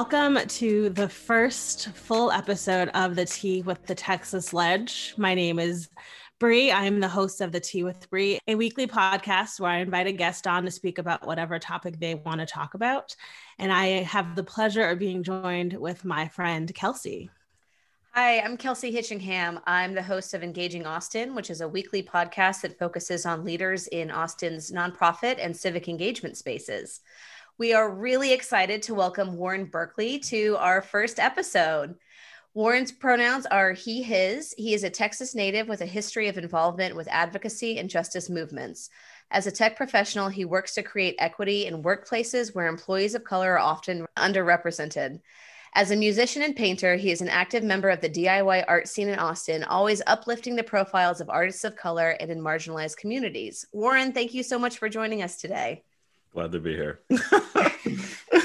Welcome to the first full episode of the Tea with the Texas Ledge. My name is Bree. I'm the host of the Tea with Bree, a weekly podcast where I invite a guest on to speak about whatever topic they want to talk about. And I have the pleasure of being joined with my friend Kelsey. Hi, I'm Kelsey Hitchingham. I'm the host of Engaging Austin, which is a weekly podcast that focuses on leaders in Austin's nonprofit and civic engagement spaces. We are really excited to welcome Warren Berkeley to our first episode. Warren's pronouns are he, his. He is a Texas native with a history of involvement with advocacy and justice movements. As a tech professional, he works to create equity in workplaces where employees of color are often underrepresented. As a musician and painter, he is an active member of the DIY art scene in Austin, always uplifting the profiles of artists of color and in marginalized communities. Warren, thank you so much for joining us today. Glad to be here.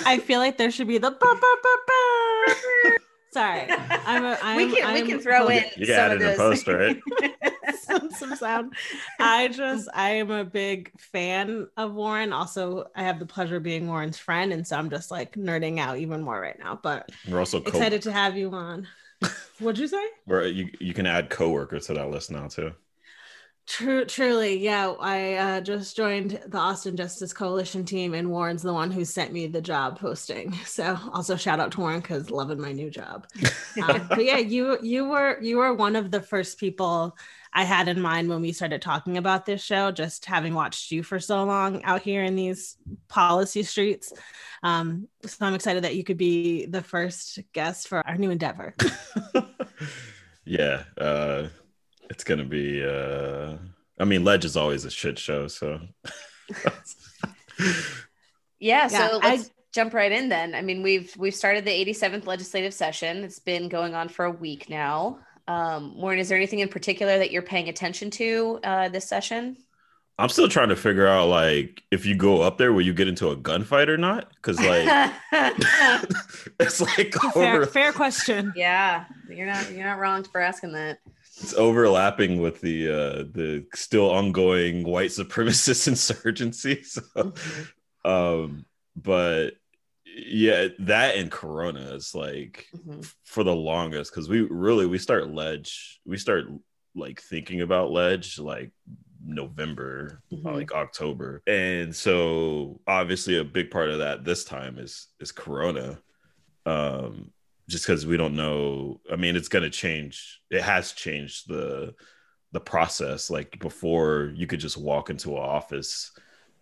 I feel like there should be the. burr, burr, burr, burr. Sorry, I'm. A, I'm we can I'm, we can throw in You some got it in those. post, right? some, some sound. I just I am a big fan of Warren. Also, I have the pleasure of being Warren's friend, and so I'm just like nerding out even more right now. But We're also co- excited to have you on. What'd you say? we're, you you can add coworkers to that list now too. True, truly, yeah. I uh, just joined the Austin Justice Coalition team, and Warren's the one who sent me the job posting. So, also shout out to Warren because loving my new job. Um, but yeah, you you were you were one of the first people I had in mind when we started talking about this show. Just having watched you for so long out here in these policy streets, um, so I'm excited that you could be the first guest for our new endeavor. yeah, uh, it's gonna be. Uh, I mean, Ledge is always a shit show, so Yeah, Yeah, so I- let's jump right in then. I mean, we've we've started the 87th legislative session. It's been going on for a week now. Um, Warren, is there anything in particular that you're paying attention to uh, this session? I'm still trying to figure out like if you go up there, will you get into a gunfight or not? Because like it's like fair, over, fair question. yeah, you're not you're not wrong for asking that. It's overlapping with the uh, the still ongoing white supremacist insurgency. So, Mm-hmm. um, but yeah, that and Corona is like Mhm. for the longest because we really we start ledge we start like thinking about ledge like november Mhm. like october and so obviously a big part of that this time is is corona um just because we don't know i mean it's going to change it has changed the the process like before you could just walk into an office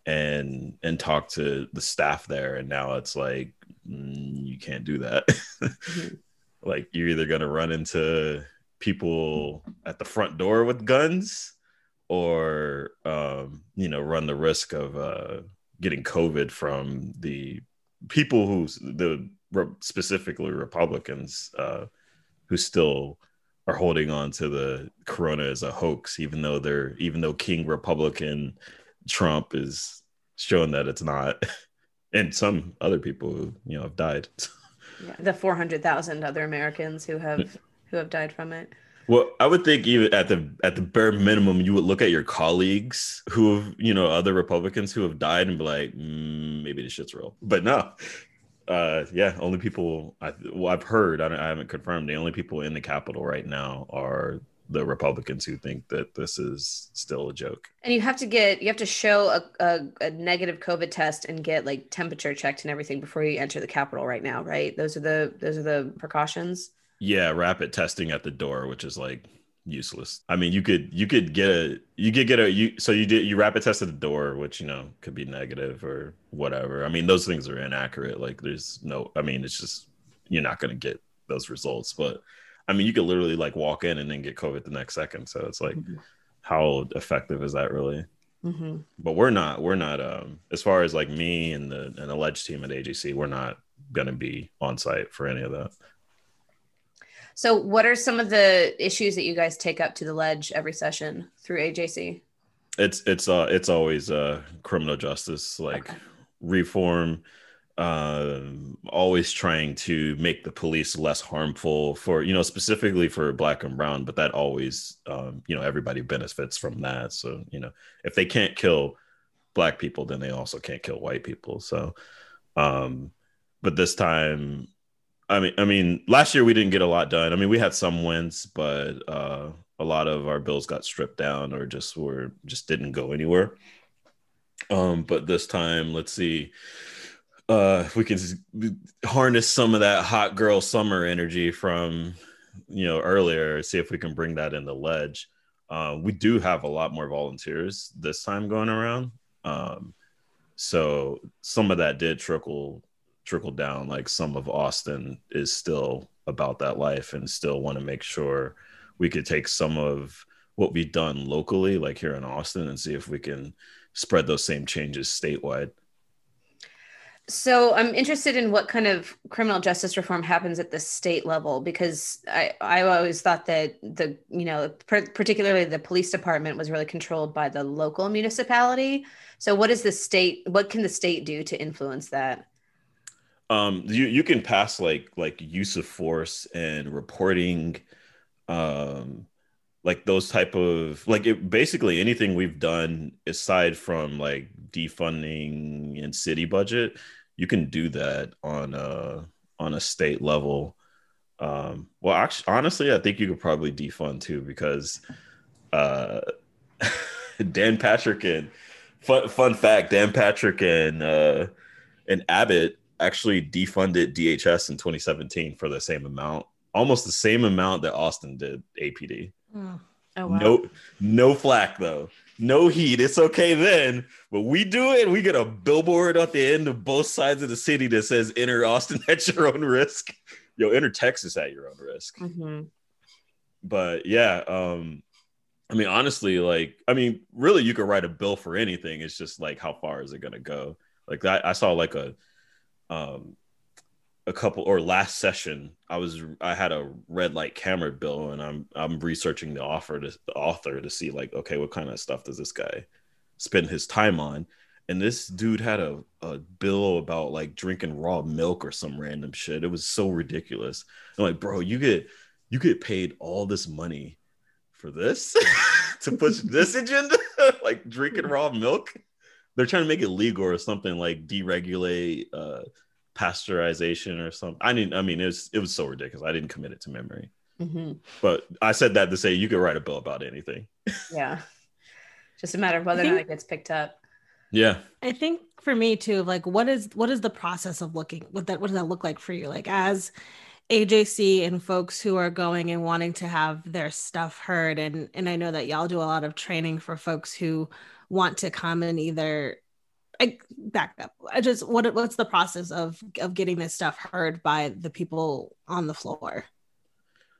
and and talk to the staff there and now it's like mm, you can't do that Mhm. like you're either going to run into people at the front door with guns or um you know run the risk of uh getting covid from the people who the specifically republicans uh who still are holding on to the corona as a hoax even though they're even though king republican trump is showing that it's not and some other people who you know have died Yeah, the 400,000 other Americans who have who have died from it. Well, I would think even at the at the bare minimum, you would look at your colleagues who have, you know, other Republicans who have died and be like, mm, maybe this shit's real. But no, uh, yeah, only people I well, I've heard, I, I haven't confirmed. The only people in the Capitol right now are the Republicans who think that this is still a joke. And you have to get you have to show a, a, a negative COVID test and get like temperature checked and everything before you enter the Capitol right now, right? Those are the those are the precautions. Yeah, rapid testing at the door, which is like useless. I mean, you could you could get a you could get a you so you did you rapid test at the door, which you know could be negative or whatever. I mean, those things are inaccurate. Like there's no I mean, it's just you're not going to get those results. But I mean, you could literally like walk in and then get COVID the next second. So it's like, mm-hmm. how effective is that really? Mm-hmm. But we're not. We're not. Um, as far as like me and the and the ledge team at AJC we're not going to be on site for any of that. So, what are some of the issues that you guys take up to the ledge every session through AJC? It's it's uh it's always uh criminal justice like okay. reform uh, always trying to make the police less harmful for you know specifically for black and brown but that always um, you know everybody benefits from that so you know if they can't kill black people then they also can't kill white people so um but this time i mean i mean last year we didn't get a lot done. I mean we had some wins but uh a lot of our bills got stripped down or just were just didn't go anywhere. Um but this time let's see uh we can harness some of that hot girl summer energy from you know earlier see if we can bring that in the ledge. Uh, we do have a lot more volunteers this time going around. Um so some of that did trickle trickle down like some of austin is still about that life and still want to make sure we could take some of what we've done locally like here in austin and see if we can spread those same changes statewide so I'm interested in what kind of criminal justice reform happens at the state level because I I always thought that the you know particularly the police department was really controlled by the local municipality. So what is the state? What can the state do to influence that? Um, you you can pass like like use of force and reporting, um, like those type of like it, basically anything we've done aside from like defunding and city budget, you can do that on a on a state level. Um, well, actually, honestly, I think you could probably defund too because uh, Dan Patrick and fun, fun fact, Dan Patrick and uh, and Abbott actually defunded DPS in 2017 for the same amount, almost the same amount that Austin did APD. Mm. Oh, wow. No, no flack though no heat. It's okay then. But we do it. We get a billboard at the end of both sides of the city that says enter Austin at your own risk. Yo, enter Texas at your own risk. Mm-hmm. But yeah, um, I mean, honestly, like, I mean, really, you could write a bill for anything. It's just like, how far is it gonna go? Like that, I saw like a um a couple or last session i was i had a red light camera bill and i'm i'm researching the offer to the author to see like okay what kind of stuff does this guy spend his time on? And this dude had a, a bill about like drinking raw milk or some random shit. It was so ridiculous. I'm like bro you get you get paid all this money for this to push this agenda? Like drinking raw milk they're trying to make it legal or something like deregulate uh pasteurization or something. I didn't. I mean, it was it was so ridiculous. I didn't commit it to memory. Mm-hmm. But I said that to say you could write a bill about anything. Yeah, just a matter of whether think, or not it gets picked up. Yeah, I think for me too. Like, what is what is the process of looking? What that what does that look like for you? Like as AJC and folks who are going and wanting to have their stuff heard, and and I know that y'all do a lot of training for folks who want to come and either I back up. I just what what's the process of of getting this stuff heard by the people on the floor?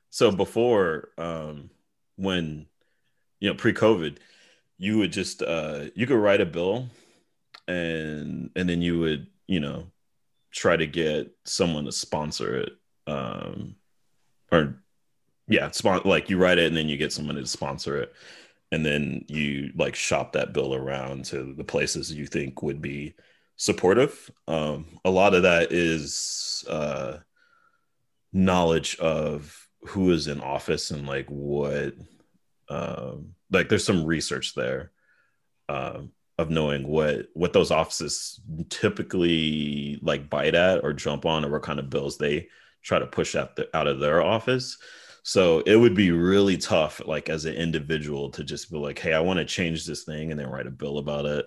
So before um when you know pre-COVID, you would just uh you could write a bill and and then you would, you know, try to get someone to sponsor it. Um or yeah, spon- like you write it and then you get someone to sponsor it and then you like shop that bill around to the places you think would be supportive. Um, a lot of that is uh, knowledge of who is in office and like what, um, like there's some research there uh, of knowing what what those offices typically like bite at or jump on or what kind of bills they try to push out the, out of their office so it would be really tough, like as an individual, to just be like, "Hey, I want to change this thing," and then write a bill about it,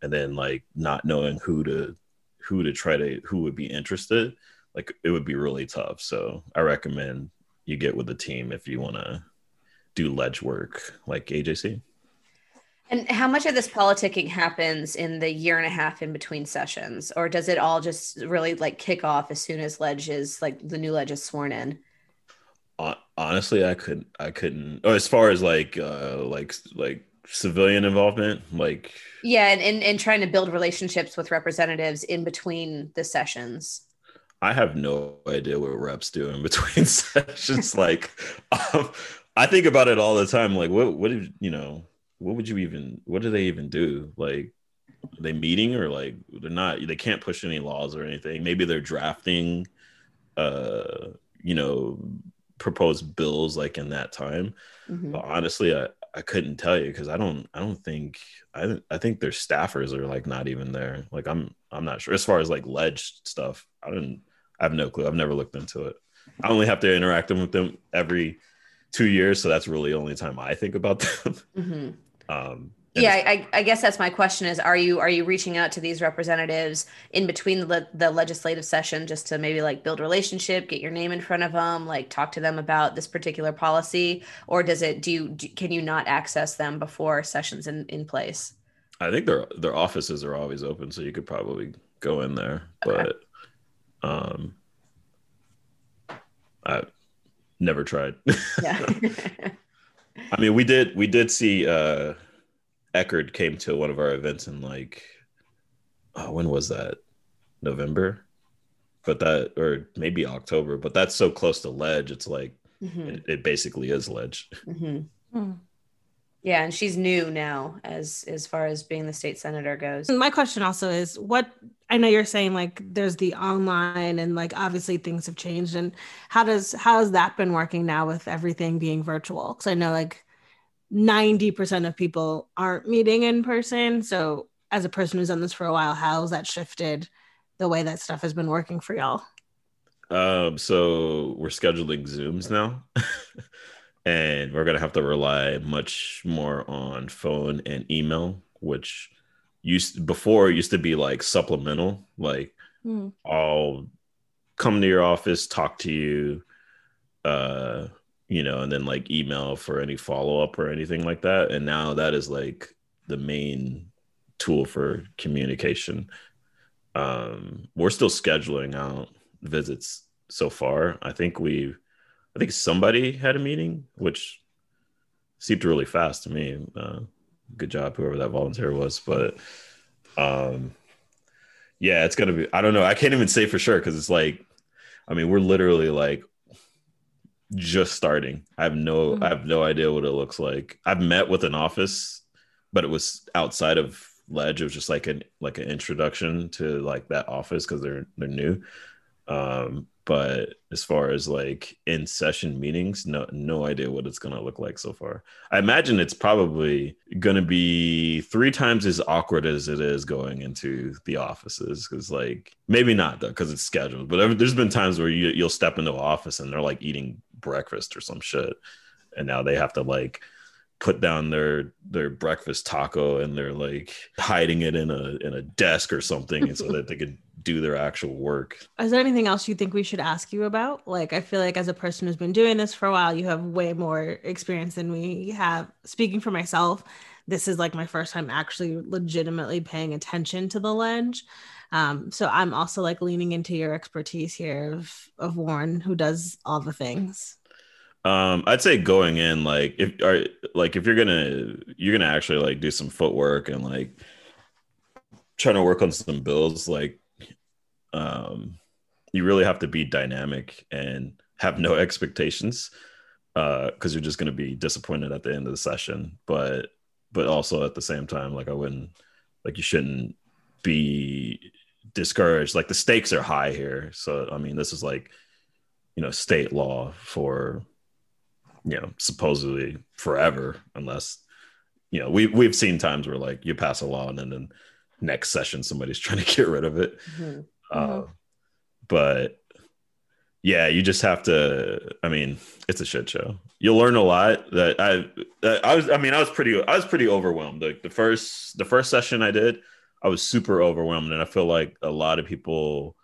and then like not knowing who to who to try to who would be interested. Like it would be really tough. So I recommend you get with the team if you want to do ledge work like AJC. And how much of this politicking happens in the year and a half in between sessions, or does it all just really like kick off as soon as ledge is like the new ledge is sworn in? Honestly, I couldn't. I couldn't. Or as far as like, uh, like, like civilian involvement, like yeah, and, and and trying to build relationships with representatives in between the sessions. I have no idea what reps do in between sessions. like, um, I think about it all the time. Like, what, what did you know? What would you even? What do they even do? Like, are they meeting or like they're not? They can't push any laws or anything. Maybe they're drafting, uh, you know, proposed bills like in that time. Mm-hmm. But honestly, I I couldn't tell you because I don't I don't think I I think their staffers are like not even there. Like I'm I'm not sure as far as like ledge stuff. I don't I have no clue. I've never looked into it. I only have to interact with them every two years, so that's really the only time I think about them. Mm-hmm. Um, yeah, I, I, guess that's my question: is are you are you reaching out to these representatives in between the, the legislative session just to maybe like build relationship, get your name in front of them, like talk to them about this particular policy, or does it do, you, do can you not access them before sessions in in place? I think their their offices are always open, so you could probably go in there, okay. but um, I never tried. Yeah. I mean, we did we did see uh Eckhardt came to one of our events in like oh, when was that? November? But that or maybe October, but that's so close to ledge, it's like mm-hmm. it, it, basically is ledge. Mm-hmm. Mm. Yeah, and she's new now as as far as being the state senator goes. My question also is what I know you're saying like there's the online and like obviously things have changed and how does how has that been working now with everything being virtual? Cuz I know like 90% of people aren't meeting in person. So as a person who's done this for a while, how's that shifted the way that stuff has been working for y'all? Um so we're scheduling Zooms now. and we're going to have to rely much more on phone and email which used before used to be like supplemental like mm. i'll come to your office talk to you uh you know and then like email for any follow-up or anything like that and now that is like the main tool for communication um we're still scheduling out visits so far i think we've I think somebody had a meeting, which seemed really fast to me. Uh, good job, whoever that volunteer was. But um, yeah, it's gonna be. I don't know. I can't even say for sure because it's like, I mean, we're literally like just starting. I have no, mm-hmm. I have no idea what it looks like. I've met with an office, but it was outside of Ledge. It was just like an like an introduction to like that office because they're they're new. Um, but as far as like in session meetings no no idea what it's going to look like so far i imagine it's probably going to be three times as awkward as it is going into the offices because like maybe not though because it's scheduled but there's been times where you, you'll step into an office and they're like eating breakfast or some shit and now they have to like put down their their breakfast taco and they're like hiding it in a in a desk or something so that they could do their actual work. Is there anything else you think we should ask you about? Like I feel like as a person who's been doing this for a while, you have way more experience than we have. Speaking for myself, this is like my first time actually legitimately paying attention to the ledge. Um, so I'm also like leaning into your expertise here of of Warren, who does all the things. Um, I'd say going in, like if are like if you're gonna you're gonna actually like do some footwork and like trying to work on some bills, like um you really have to be dynamic and have no expectations uh because you're just gonna be disappointed at the end of the session. But but also at the same time, like I wouldn't like you shouldn't be discouraged. Like the stakes are high here. So I mean this is like you know state law for you know supposedly forever unless you know we we've seen times where like you pass a law and then the next session somebody's trying to get rid of it mm-hmm. Uh, mm-hmm. but yeah you just have to i mean it's a shit show. You'll learn a lot that i i was i mean i was pretty i was pretty overwhelmed. Like the first the first session i did i was super overwhelmed and i feel like a lot of people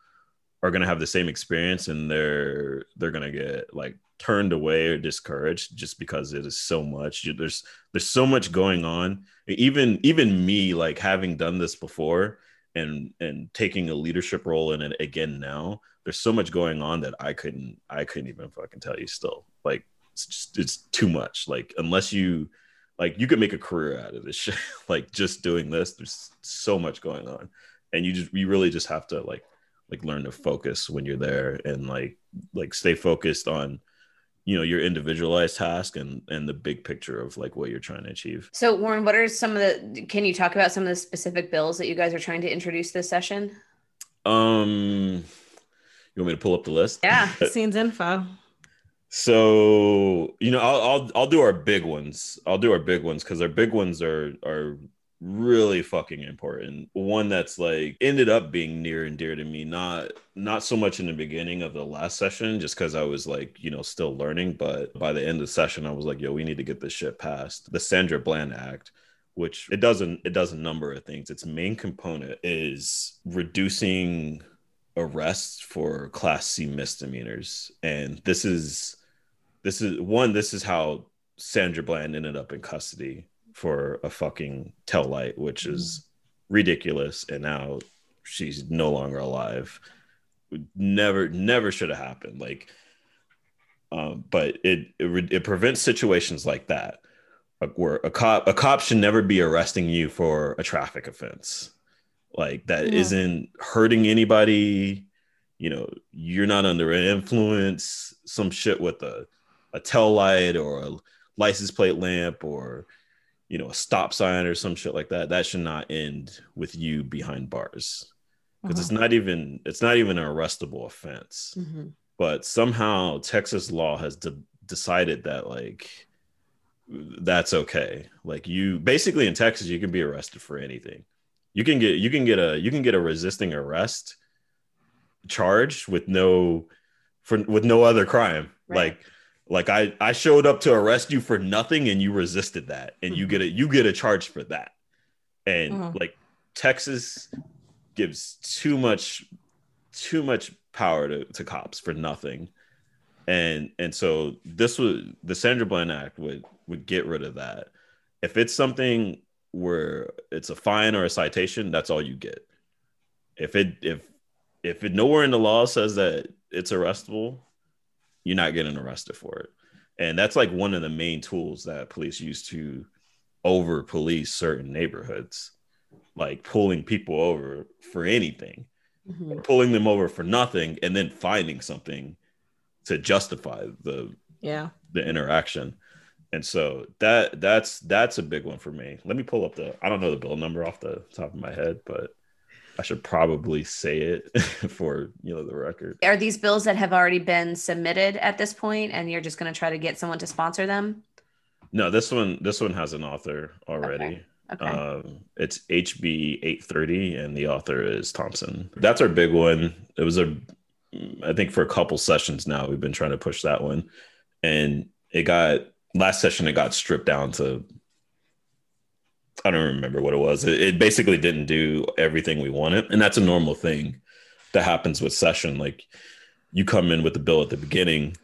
are going to have the same experience and they're they're going to get like turned away or discouraged just because it is so much. There's there's so much going on. Even even me like having done this before and and taking a leadership role in it again now there's so much going on that i couldn't i couldn't even fucking tell you still. Like it's just it's too much. Like unless you like you could make a career out of this shit like just doing this. There's so much going on. And you just you really just have to like like learn to focus when you're there and like like stay focused on you know your individualized task and and the big picture of like what you're trying to achieve. So warren what are some of the can you talk about some of the specific bills that you guys are trying to introduce this session? Um you want me to pull up the list yeah scenes info so you know I'll, I'll i'll do our big ones i'll do our big ones because our big ones are are really fucking important. One that's like ended up being near and dear to me, not not so much in the beginning of the last session, just because I was like, you know, still learning. But by the end of the session, I was like, yo, we need to get this shit passed. The Sandra Bland Act, which it doesn't it does a number of things. Its main component is reducing arrests for class C misdemeanors. And this is this is one, this is how Sandra Bland ended up in custody for a fucking tail light, which is ridiculous. And now she's no longer alive. Never, never should have happened. Like, um, but it, it it prevents situations like that, where a cop a cop should never be arresting you for a traffic offense, like that yeah. not hurting anybody. You know, you're not under influence. Some shit with a a tail light or a license plate lamp or you know a stop sign or some shit like that that should not end with you behind bars because uh-huh. it's not even it's not even an arrestable offense mm-hmm. but somehow texas law has de- decided that like that's okay like you basically in texas you can be arrested for anything you can get you can get a you can get a resisting arrest charge with no for with no other crime right. like like I I showed up to arrest you for nothing and you resisted that and mm-hmm. you get a you get a charge for that. And mm-hmm. like Texas gives too much too much power to, to cops for nothing. And and so this was the Sandra Bland Act would would get rid of that. If it's something where it's a fine or a citation, that's all you get. If it if if it nowhere in the law says that it's arrestable, you're not getting arrested for it. And that's like one of the main tools that police use to over police certain neighborhoods, like pulling people over for anything, mm-hmm. pulling them over for nothing, and then finding something to justify the yeah the interaction. And so that that's that's a big one for me. Let me pull up the I don't know the bill number off the top of my head, but I should probably say it for you know the record. Are these bills that have already been submitted at this point, and you're just going to try to get someone to sponsor them? No, this one this one has an author already. Okay. okay. Um, it's HB 830, and the author is Thompson. That's our big one. It was a, I think for a couple sessions now we've been trying to push that one, and it got last session it got stripped down to I don't remember what it was. It, it, basically didn't do everything we wanted, and that's a normal thing that happens with session. Like you come in with the bill at the beginning,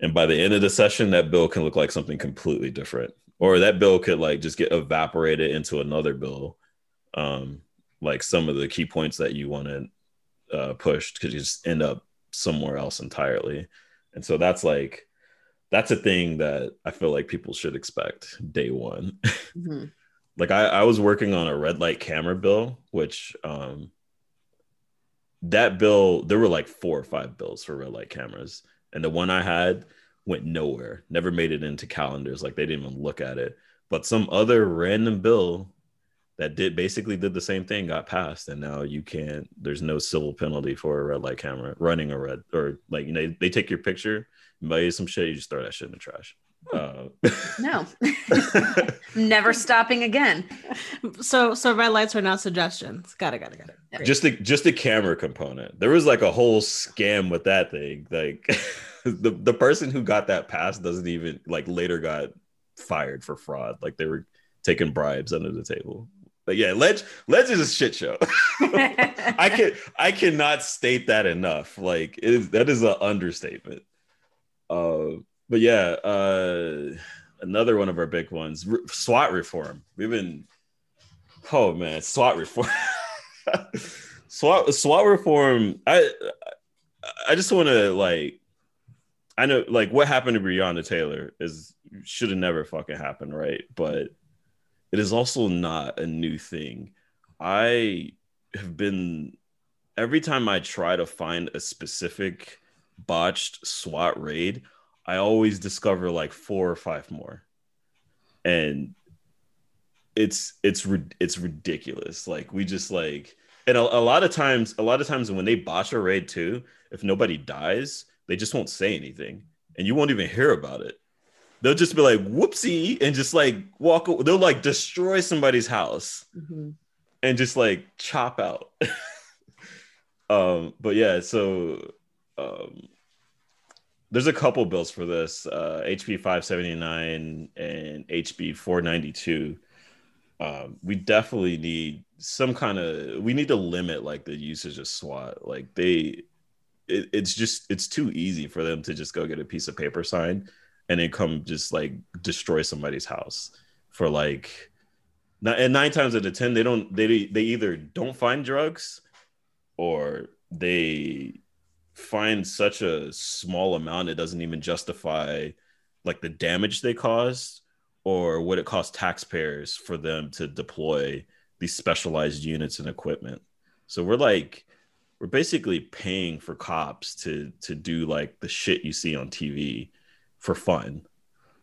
and by the end of the session, that bill can look like something completely different, or that bill could like just get evaporated into another bill. Um, like some of the key points that you wanted uh, pushed could just end up somewhere else entirely, and so that's like that's a thing that I feel like people should expect day one. Mm-hmm like I, I was working on a red light camera bill, which um that bill there were like four or five bills for red light cameras, and the one I had went nowhere, never made it into calendars. Like they didn't even look at it. But some other random bill that did basically did the same thing got passed, and now you can't. There's no civil penalty for a red light camera running a red or like you know they take your picture, buy you some shit, you just throw that shit in the trash. Uh, no, never stopping again. So, so red lights are not suggestions. Got it, got it, got it. Just the just the camera component. There was like a whole scam with that thing. Like the the person who got that pass doesn't even like later got fired for fraud. Like they were taking bribes under the table. But yeah, Ledge Ledge is a shit show. I can I cannot state that enough. Like it is that is an understatement. Uh but yeah, uh, another one of our big ones, re- SWAT reform. We've been, oh man, SWAT reform. SWAT SWAT reform. I I just want to like, I know like what happened to Breonna Taylor is should have never fucking happened, right? But it is also not a new thing. I have been every time I try to find a specific botched SWAT raid, I always discover like four or five more. And it's it's it's ridiculous. Like we just like and a, a lot of times a lot of times when they botch a raid too, if nobody dies, they just won't say anything and you won't even hear about it. They'll just be like whoopsie and just like walk they'll like destroy somebody's house mm-hmm. and just like chop out. um but yeah, so um there's a couple bills for this uh, HB 579 and HB 492. Um, we definitely need some kind of we need to limit like the usage of SWAT. Like they, it, it's just it's too easy for them to just go get a piece of paper signed and then come just like destroy somebody's house for like. And nine times out of ten, they don't. They they either don't find drugs, or they find such a small amount it doesn't even justify like the damage they caused or what it cost taxpayers for them to deploy these specialized units and equipment so we're like we're basically paying for cops to to do like the shit you see on tv for fun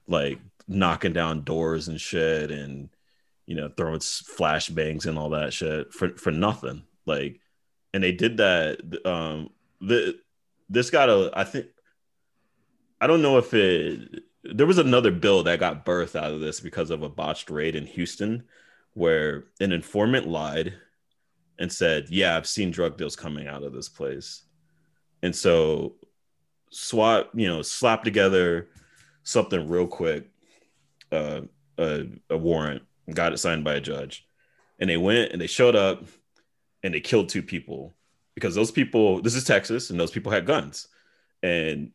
like knocking down doors and shit and you know throwing flashbangs and all that shit for for nothing like and they did that um the this got a I think I don't know if it there was another bill that got birthed out of this because of a botched raid in Houston where an informant lied and said, "Yeah, I've seen drug deals coming out of this place." And so SWAT, you know, slap together something real quick, uh, a, a warrant, got it signed by a judge, and they went and they showed up and they killed two people because those people, this is Texas, and those people had guns. And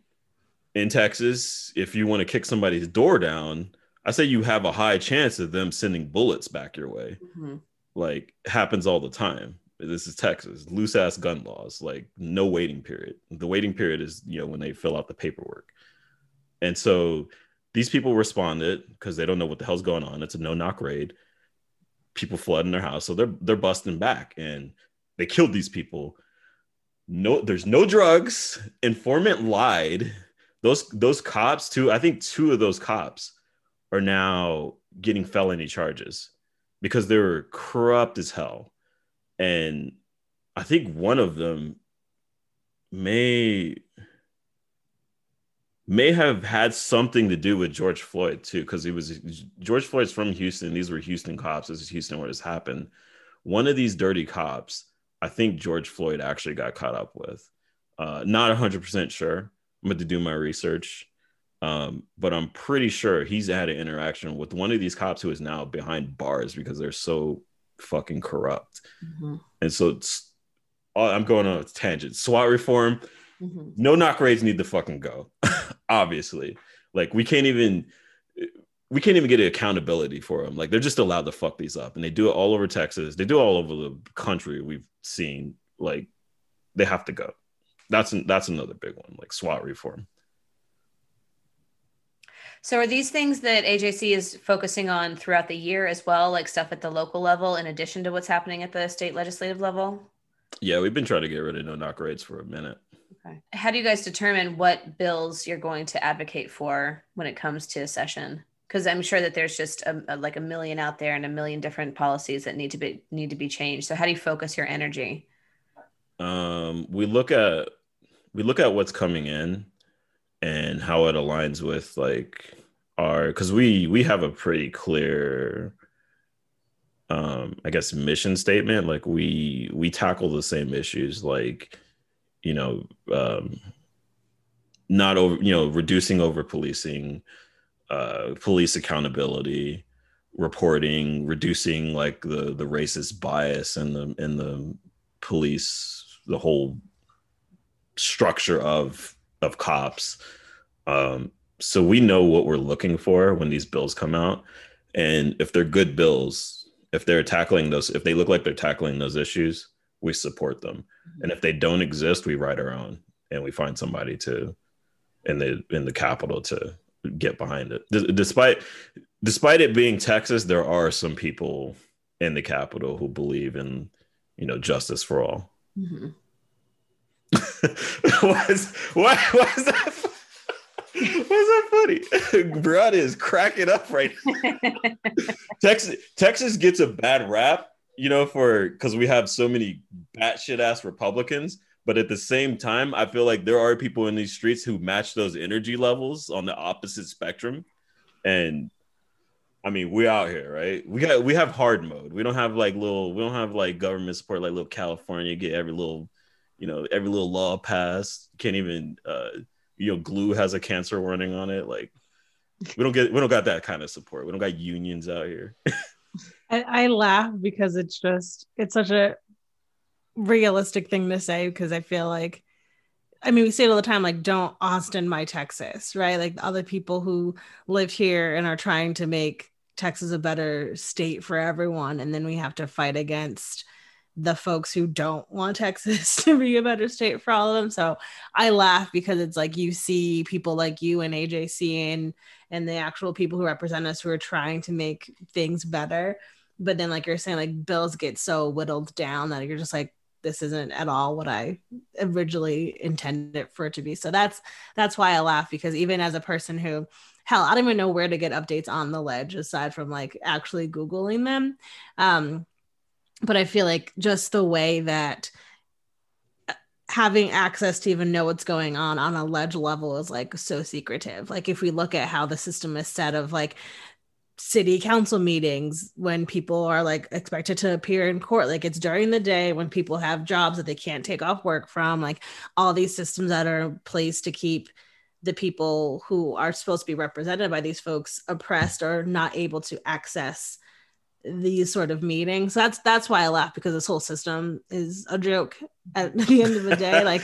in Texas, if you want to kick somebody's door down, I say you have a high chance of them sending bullets back your way. Mm-hmm. Like happens all the time. This is Texas, loose ass gun laws, like no waiting period. The waiting period is, you know, when they fill out the paperwork. And so these people responded because they don't know what the hell's going on. It's a no knock raid. People flood in their house, so they're they're busting back, and they killed these people no there's no drugs informant lied those those cops too i think two of those cops are now getting felony charges because they were corrupt as hell and i think one of them may may have had something to do with george floyd too because he was george floyd's from houston these were houston cops this is houston where this happened one of these dirty cops I think George Floyd actually got caught up with. Uh, not 100% sure. I'm going to do my research. Um, but I'm pretty sure he's had an interaction with one of these cops who is now behind bars because they're so fucking corrupt. Mm-hmm. And so it's, oh, I'm going on a tangent. SWAT reform, mm-hmm. no knock raids need to fucking go. Obviously, like we can't even we can't even get accountability for them. Like they're just allowed to fuck these up, and they do it all over Texas. They do it all over the country. We've seen like they have to go. That's that's another big one, like SWAT reform. So are these things that AJC is focusing on throughout the year as well, like stuff at the local level, in addition to what's happening at the state legislative level? Yeah, we've been trying to get rid of no knock raids for a minute. Okay. How do you guys determine what bills you're going to advocate for when it comes to a session? because I'm sure that there's just a, a, like a million out there and a million different policies that need to be need to be changed. So how do you focus your energy? Um, we look at we look at what's coming in and how it aligns with like our because we we have a pretty clear um i guess mission statement. Like we we tackle the same issues like you know um not over you know reducing over policing uh, police accountability reporting reducing like the the racist bias in the in the police the whole structure of of cops um so we know what we're looking for when these bills come out, and if they're good bills, if they're tackling those, if they look like they're tackling those issues, we support them. And if they don't exist, we write our own and we find somebody to in the in the capital to get behind it. D- despite despite it being Texas, there are some people in the capital who believe in you know justice for all. Mm-hmm. why, is, why, is that? Why is that funny? Brad is cracking up right now. Texas Texas gets a bad rap, you know, for because we have so many batshit ass Republicans. But at the same time, I feel like there are people in these streets who match those energy levels on the opposite spectrum. And I mean, we out here, right? We got we have hard mode. We don't have like little, we don't have like government support like little California get every little, you know, every little law passed. Can't even uh you know, glue has a cancer warning on it. Like we don't get we don't got that kind of support. We don't got unions out here. I, I laugh because it's just it's such a realistic thing to say because I feel like I mean, we say it all the time, like, don't Austin my Texas, right? Like other people who live here and are trying to make Texas a better state for everyone. And then we have to fight against the folks who don't want Texas to be a better state for all of them. So I laugh because it's like you see people like you and AJC and and the actual people who represent us who are trying to make things better. But then, like you're saying, like bills get so whittled down that you're just like, this isn't at all what I originally intended for it to be. So that's that's why I laugh because even as a person who hell, I don't even know where to get updates on the ledge aside from like actually Googling them. Um, but I feel like just the way that uh, having access to even know what's going on on a ledge level is like so secretive. Like if we look at how the system is set of like city council meetings when people are like expected to appear in court like it's during the day when people have jobs that they can't take off work from like all these systems that are in place to keep the people who are supposed to be represented by these folks oppressed or not able to access these sort of meetings. That's that's why I laugh because this whole system is a joke at the end of the day. Like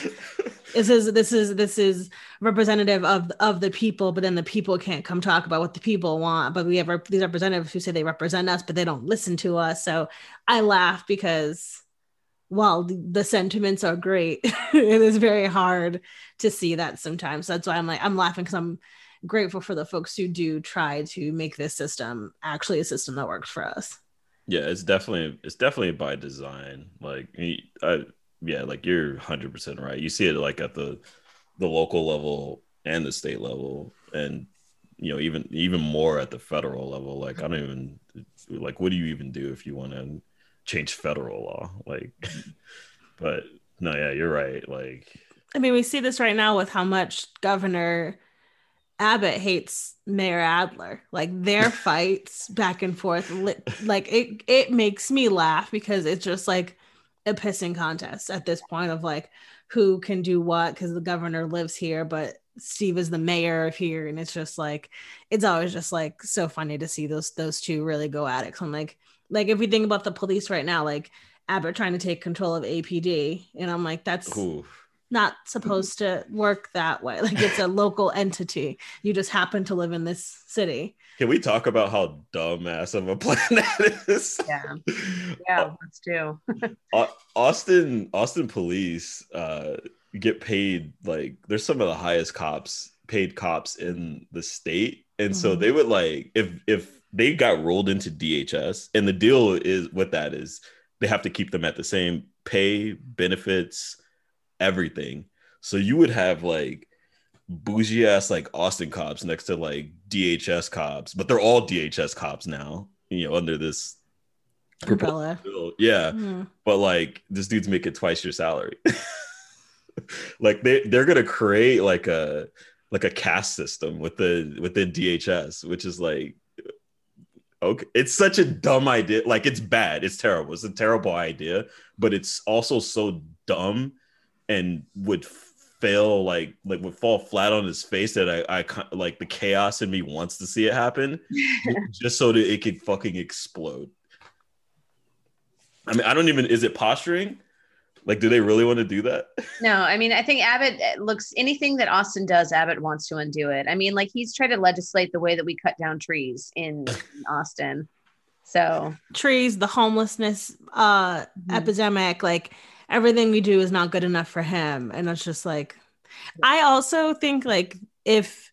this is this is this is representative of of the people, but then the people can't come talk about what the people want. But we have these representatives who say they represent us, but they don't listen to us. So I laugh because while the sentiments are great, it is very hard to see that sometimes. That's why I'm like I'm laughing because I'm grateful for the folks who do try to make this system actually a system that works for us. Yeah, it's definitely it's definitely by design. Like, I, yeah, like you're hundred percent right. You see it like at the the local level and the state level, and you know even even more at the federal level. Like, I don't even like what do you even do if you want to change federal law? Like, but no, yeah, you're right. Like, I mean, we see this right now with how much Governor Abbott hates Mayor Adler. Like their fights back and forth, like it it makes me laugh because it's just like a pissing contest at this point of like who can do what because the governor lives here, but Steve is the mayor of here, and it's just like it's always just like so funny to see those those two really go at it. So I'm like, like if we think about the police right now, like Abbott trying to take control of APD, and I'm like, that's not supposed to work that way. Like it's a local entity. You just happen to live in this city. Can we talk about how dumbass of a plan that is? Yeah. Yeah, let's do. Austin Austin police uh get paid like there's some of the highest cops paid cops in the state. And mm-hmm. so they would like if if they got rolled into DPS and the deal is with that is they have to keep them at the same pay, benefits, everything. So you would have like bougie ass like Austin cops next to like DPS cops, but they're all DPS cops now, you know, under this umbrella. Yeah. Mm. But like this dude's making twice your salary. like they they're gonna create like a like a caste system within within DPS, which is like okay it's such a dumb idea like it's bad it's terrible it's a terrible idea but it's also so dumb and would fail like like would fall flat on his face that I, I like the chaos in me wants to see it happen just so that it could fucking explode. I mean, I don't even is it posturing? Like, do they really want to do that? No, I mean, I think Abbott uh, looks anything that Austin does, Abbott wants to undo it. I mean, like he's tried to legislate the way that we cut down trees in, in Austin. So trees, the homelessness uh Mhm. epidemic, like everything we do is not good enough for him. And it's just like I also think like if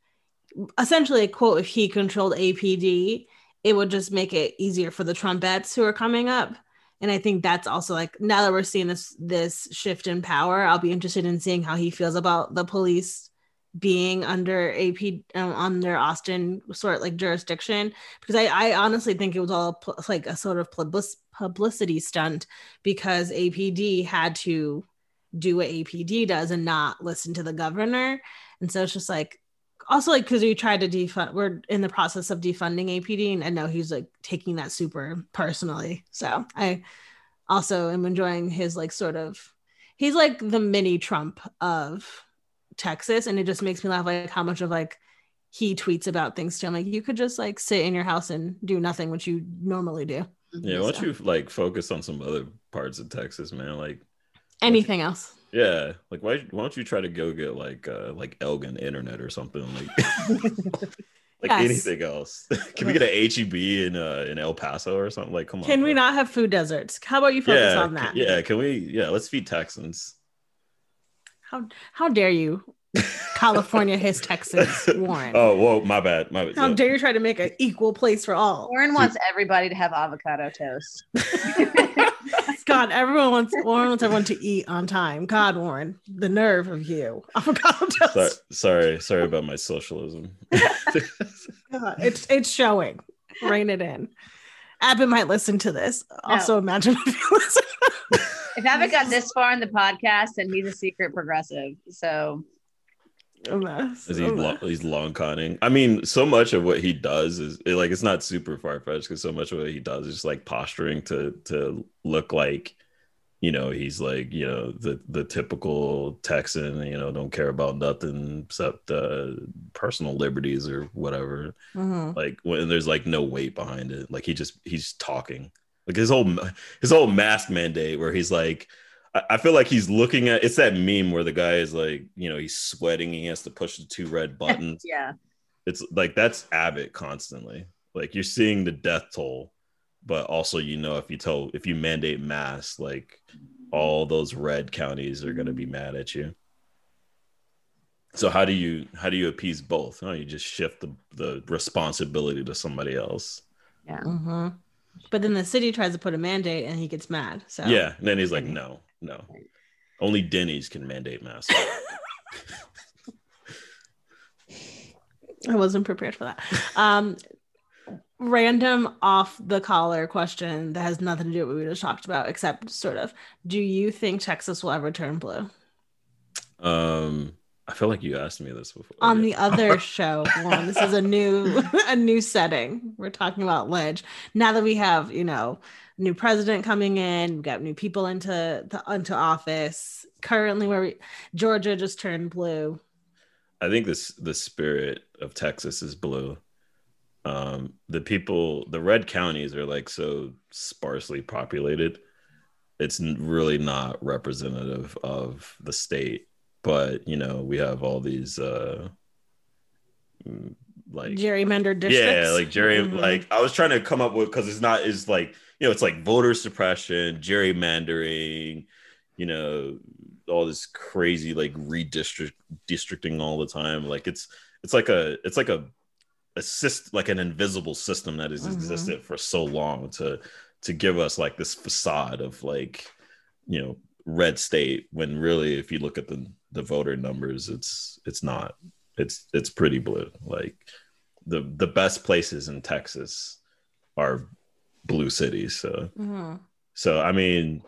essentially quote if he controlled APD, it would just make it easier for the Trumpettes who are coming up. And I think that's also like now that we're seeing this this shift in power, I'll be interested in seeing how he feels about the police being under AP um, under Austin sort like jurisdiction because I, I honestly think it was all pl- like a sort of public- publicity stunt because APD had to do what APD does and not listen to the governor. And so it's just like also like because we tried to defund we're in the process of defunding APD and I know he's like taking that super personally. So I also am enjoying his like sort of he's like the mini Trump of Texas and it just makes me laugh like how much of like he tweets about things too. I'm like, you could just like sit in your house and do nothing, which you normally do. Yeah, why don't So- you like focus on some other parts of Texas, man? Like, Anything else? yeah, like why why don't you try to go get like uh like Elgin internet or something like like Yes. anything else? Can we get an HEB in uh in El Paso or something? Like, come on. Can we bro. not have food deserts? How about you focus Yeah, on c- that? yeah. Can we? Yeah, let's feed Texans. How how dare you, California, his Texas, Warren? Oh, whoa, my bad, my bad. How Yeah. dare you try to make an equal place for all? Warren wants everybody to have avocado toast. God, everyone wants Warren wants everyone to eat on time. God, Warren, the nerve of you. Avocado Sorry, toast. sorry, sorry about my socialism. God, it's it's showing. Rein it in. Abbott might listen to this. Also, imagine if you listen. If Abbott got this far in the podcast, then he's a secret progressive. So A mess. Is he A lo- he's long conning? I mean, so much of what he does is it, like it's not super far fetched because so much of what he does is just like posturing to to look like, you know, he's like you know the the typical Texan, you know, don't care about nothing except uh, personal liberties or whatever. Mhm. Like when there's like no weight behind it, like he just he's talking like his whole his whole mask mandate where he's like. I I feel like he's looking at it's that meme where the guy is like, you know, he's sweating, he has to push the two red buttons. yeah, it's like that's Abbott constantly. Like you're seeing the death toll, but also you know if you tell if you mandate masks, like all those red counties are gonna be mad at you. So how do you how do you appease both? Oh, you just shift the, the responsibility to somebody else. yeah. Mhm. But then the city tries to put a mandate and he gets mad. So Yeah. And then he's like, no, no. Only Denny's can mandate masks. I wasn't prepared for that. Um, random off the collar question that has nothing to do with what we just talked about, except sort of. Do you think Texas will ever turn blue? um I feel like you asked me this before. On the other show, Lauren, this is a new a new setting. We're talking about ledge. Now that we have, you know, new president coming in, we've got new people into the into office. Currently, where we, Georgia just turned blue. I think this the spirit of Texas is blue. Um, the people, the red counties are like so sparsely populated. It's really not representative of the state. But you know, we have all these uh, mm, like Gerrymandered districts. yeah, like Jerry. Mhm. Like I was trying to come up with because it's not is like you know it's like voter suppression, gerrymandering, you know, all this crazy like redistrict districting all the time. Like it's it's like a it's like a assist like an invisible system that has Mhm. existed for so long to to give us like this facade of like you know red state when really if you look at the the voter numbers it's it's not it's it's pretty blue like the the best places in Texas are blue cities so Mhm. so I mean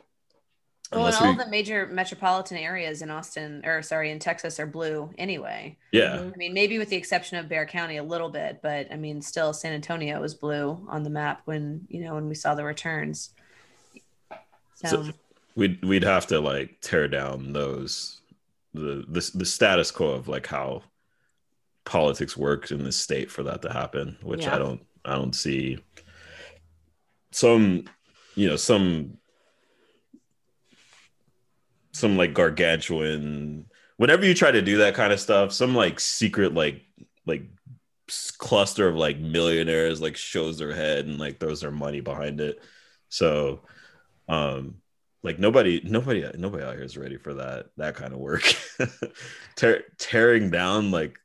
Well, and all we- the major metropolitan areas in Austin, or sorry, in Texas, are blue anyway. yeah. I mean, maybe with the exception of Bexar County a little bit, but I mean, still San Antonio was blue on the map when you know when we saw the returns. So, So- we'd we'd have to like tear down those the the, the status quo of like how politics works in this state for that to happen which Yeah. i don't i don't see some you know some some like gargantuan whenever you try to do that kind of stuff some like secret like like cluster of like millionaires like shows their head and like throws their money behind it so um like nobody nobody nobody out here is ready for that that kind of work. Tear, tearing down like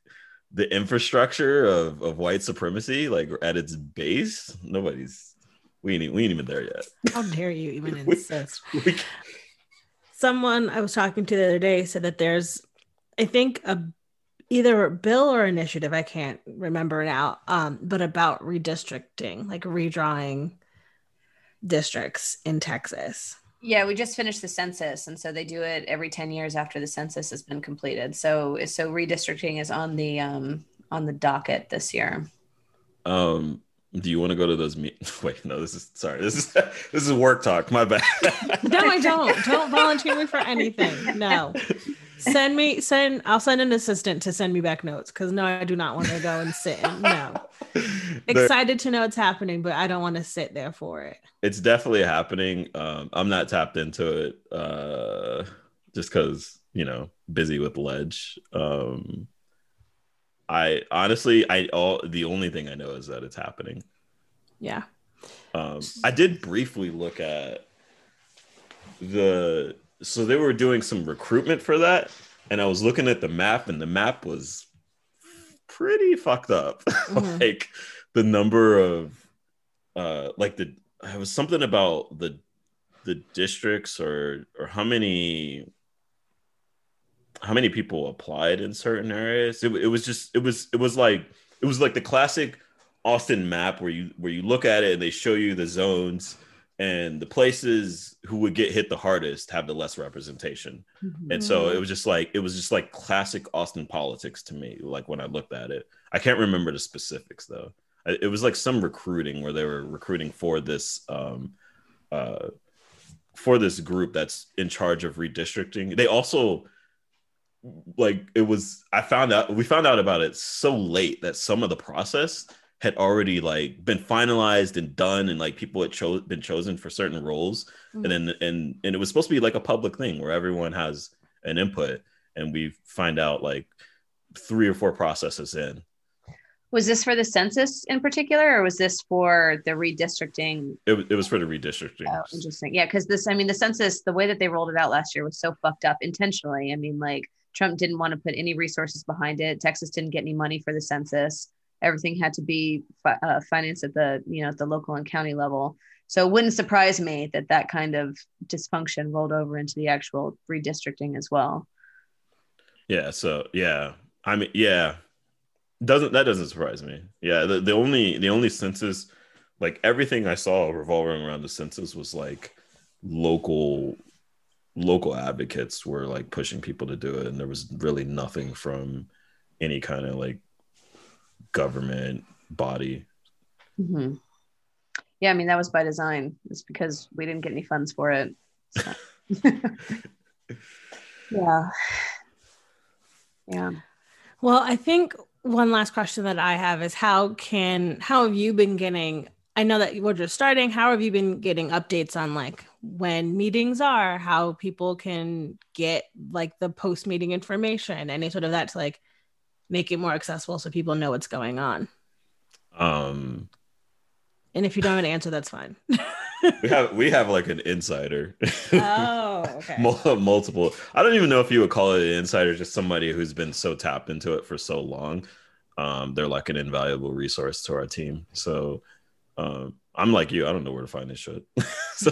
the infrastructure of, of white supremacy like at its base? Nobody's we ain't, we ain't even there yet. How dare you even insist? we, someone i was talking to the other day said that there's i think a either a bill or initiative i can't remember now um, but about redistricting like redrawing districts in texas yeah, we just finished the census, and so they do it every ten years after the census has been completed. So, so redistricting is on the um, on the docket this year. Um, do you want to go to those meet? Wait, no, this is sorry. This is this is work talk. My bad. no, I don't. Don't volunteer me for anything. No. Send me send. I'll send an assistant to send me back notes because no, I do not want to go and sit. And, no. Excited to know it's happening, but I don't want to sit there for it it's definitely happening. Um, I'm not tapped into it uh, just because you know busy with ledge. Um, I honestly, I all the only thing I know is that it's happening. Yeah. Um, I did briefly look at the so they were doing some recruitment for that, and I was looking at the map, and the map was pretty fucked up. Mm-hmm. like the number of uh like the it was something about the the districts or or how many how many people applied in certain areas. It, it was just it was it was like it was like the classic Austin map where you where you look at it and they show you the zones and the places who would get hit the hardest have the less representation. Mm-hmm. And so it was just like it was just like classic Austin politics to me like when I looked at it. I can't remember the specifics though it was like some recruiting where they were recruiting for this um uh for this group that's in charge of redistricting they also like it was i found out we found out about it so late that some of the process had already like been finalized and done and like people had cho- been chosen for certain roles mm-hmm. and then and and it was supposed to be like a public thing where everyone has an input and we find out like three or four processes in was this for the census in particular, or was this for the redistricting? It, it was for the redistricting. Oh, interesting. Yeah, because this, I mean, the census, the way that they rolled it out last year was so fucked up intentionally. I mean, like Trump didn't want to put any resources behind it. Texas didn't get any money for the census. Everything had to be fi- uh, financed at the, you know, at the local and county level. So it wouldn't surprise me that that kind of dysfunction rolled over into the actual redistricting as well. Yeah. So yeah, I mean, yeah, doesn't that doesn't surprise me. Yeah, the, the only the only census, like everything I saw revolving around the census was like local local advocates were like pushing people to do it, and there was really nothing from any kind of like government body. Mm-hmm. Yeah, I mean that was by design. It's because we didn't get any funds for it. So. yeah. Yeah. Well, I think one last question that I have is how can how have you been getting I know that we're just starting. How have you been getting updates on like when meetings are, how people can get like the post meeting information, any sort of that to like make it more accessible so people know what's going on? Um and if you don't have an answer, that's fine. we have we have like an insider. Oh, okay. Multiple. I don't even know if you would call it an insider, just somebody who's been so tapped into it for so long. Um, they're like an invaluable resource to our team. So um, I'm like you. I don't know where to find this shit. so,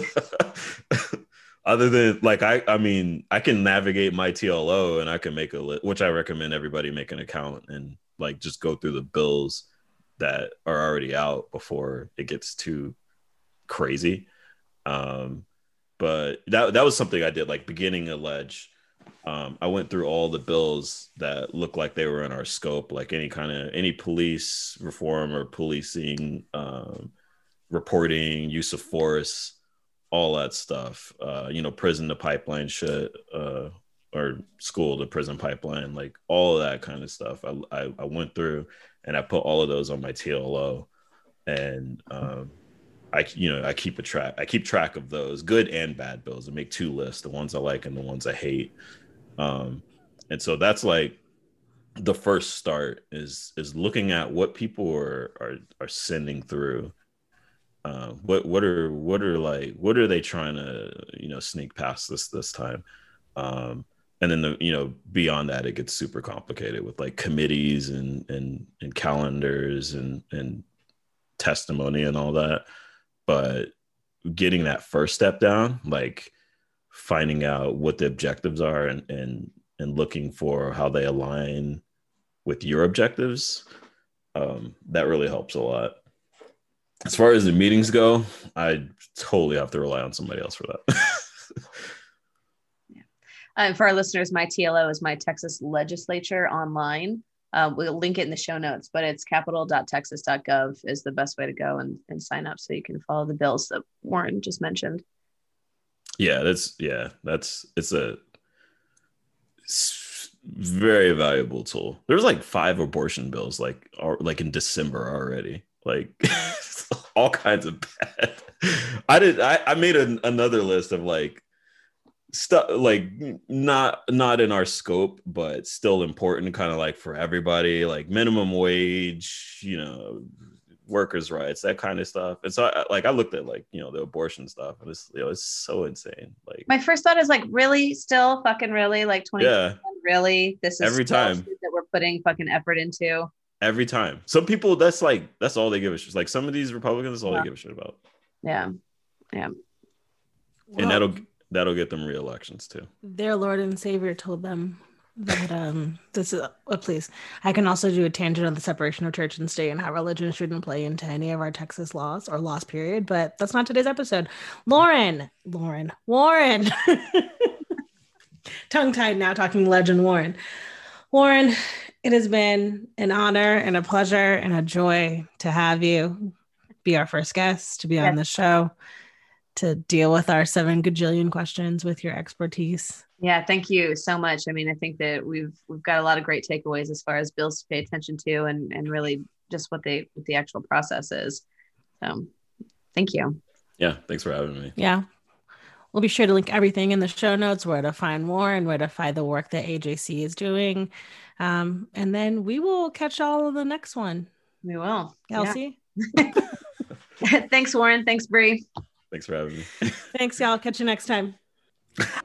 other than like I, I mean, I can navigate my TLO and I can make a list, which I recommend everybody make an account and like just go through the bills that are already out before it gets too crazy. Um, but that that was something I did like beginning a ledge. Um, I went through all the bills that looked like they were in our scope, like any kind of any police reform or policing, um, reporting, use of force, all that stuff. Uh, you know, prison to pipeline shit, uh, or school to prison pipeline, like all of that kind of stuff. I, I, I went through and I put all of those on my TLO, and um, I you know I keep a track I keep track of those good and bad bills. I make two lists, the ones I like and the ones I hate. Um, and so that's like the first start is is looking at what people are are are sending through. Uh, what what are what are like what are they trying to you know sneak past this this time? Um, and then the you know beyond that it gets super complicated with like committees and and and calendars and and testimony and all that but getting that first step down like finding out what the objectives are and and and looking for how they align with your objectives um, that really helps a lot as far as the meetings go i totally have to rely on somebody else for that yeah. uh, for our listeners my tlo is my texas legislature online uh, we'll link it in the show notes, but it's capitol.texas.gov is the best way to go and, and sign up so you can follow the bills that Warren just mentioned. Yeah, that's yeah, that's it's a very valuable tool. There's like five abortion bills like or like in December already. Like all kinds of bad. I did I, I made an, another list of like stuff like not not in our scope but still important kind of like for everybody like minimum wage you know workers rights that kind of stuff. And so I, like i looked at like you know the abortion stuff and it's you know it's so insane. Like my first thought is like really? Still? Fucking really? Like 20 yeah. Really? This is every time. that we're putting fucking effort into every time. Some people that's like that's all they give a shit. Like some of these republicans that's all yeah. they give a shit about. Yeah. Yeah. And that'll that'll get them re-elections too. Their Lord and Savior told them that um this is oh, please. I can also do a tangent on the separation of church and state and how religion shouldn't play into any of our texas laws or laws period but that's not today's episode. Lauren lauren warren. Tongue tied now talking legend warren. Warren it has been an honor and a pleasure and a joy to have you be our first guest to be yes. on the show to deal with our seven gajillion questions with your expertise. Yeah, thank you so much. I mean, I think that we've we've got a lot of great takeaways as far as bills to pay attention to and and really just what they what the actual process is. So thank you. Yeah, thanks for having me. Yeah. We'll be sure to link everything in the show notes, where to find more and where to find the work that AJC is doing. Um, and then we will catch all of the next one. We will. Kelsey. Yeah. Thanks, Warren. Thanks, Bree. Thanks for having me. Thanks, y'all. Catch you next time.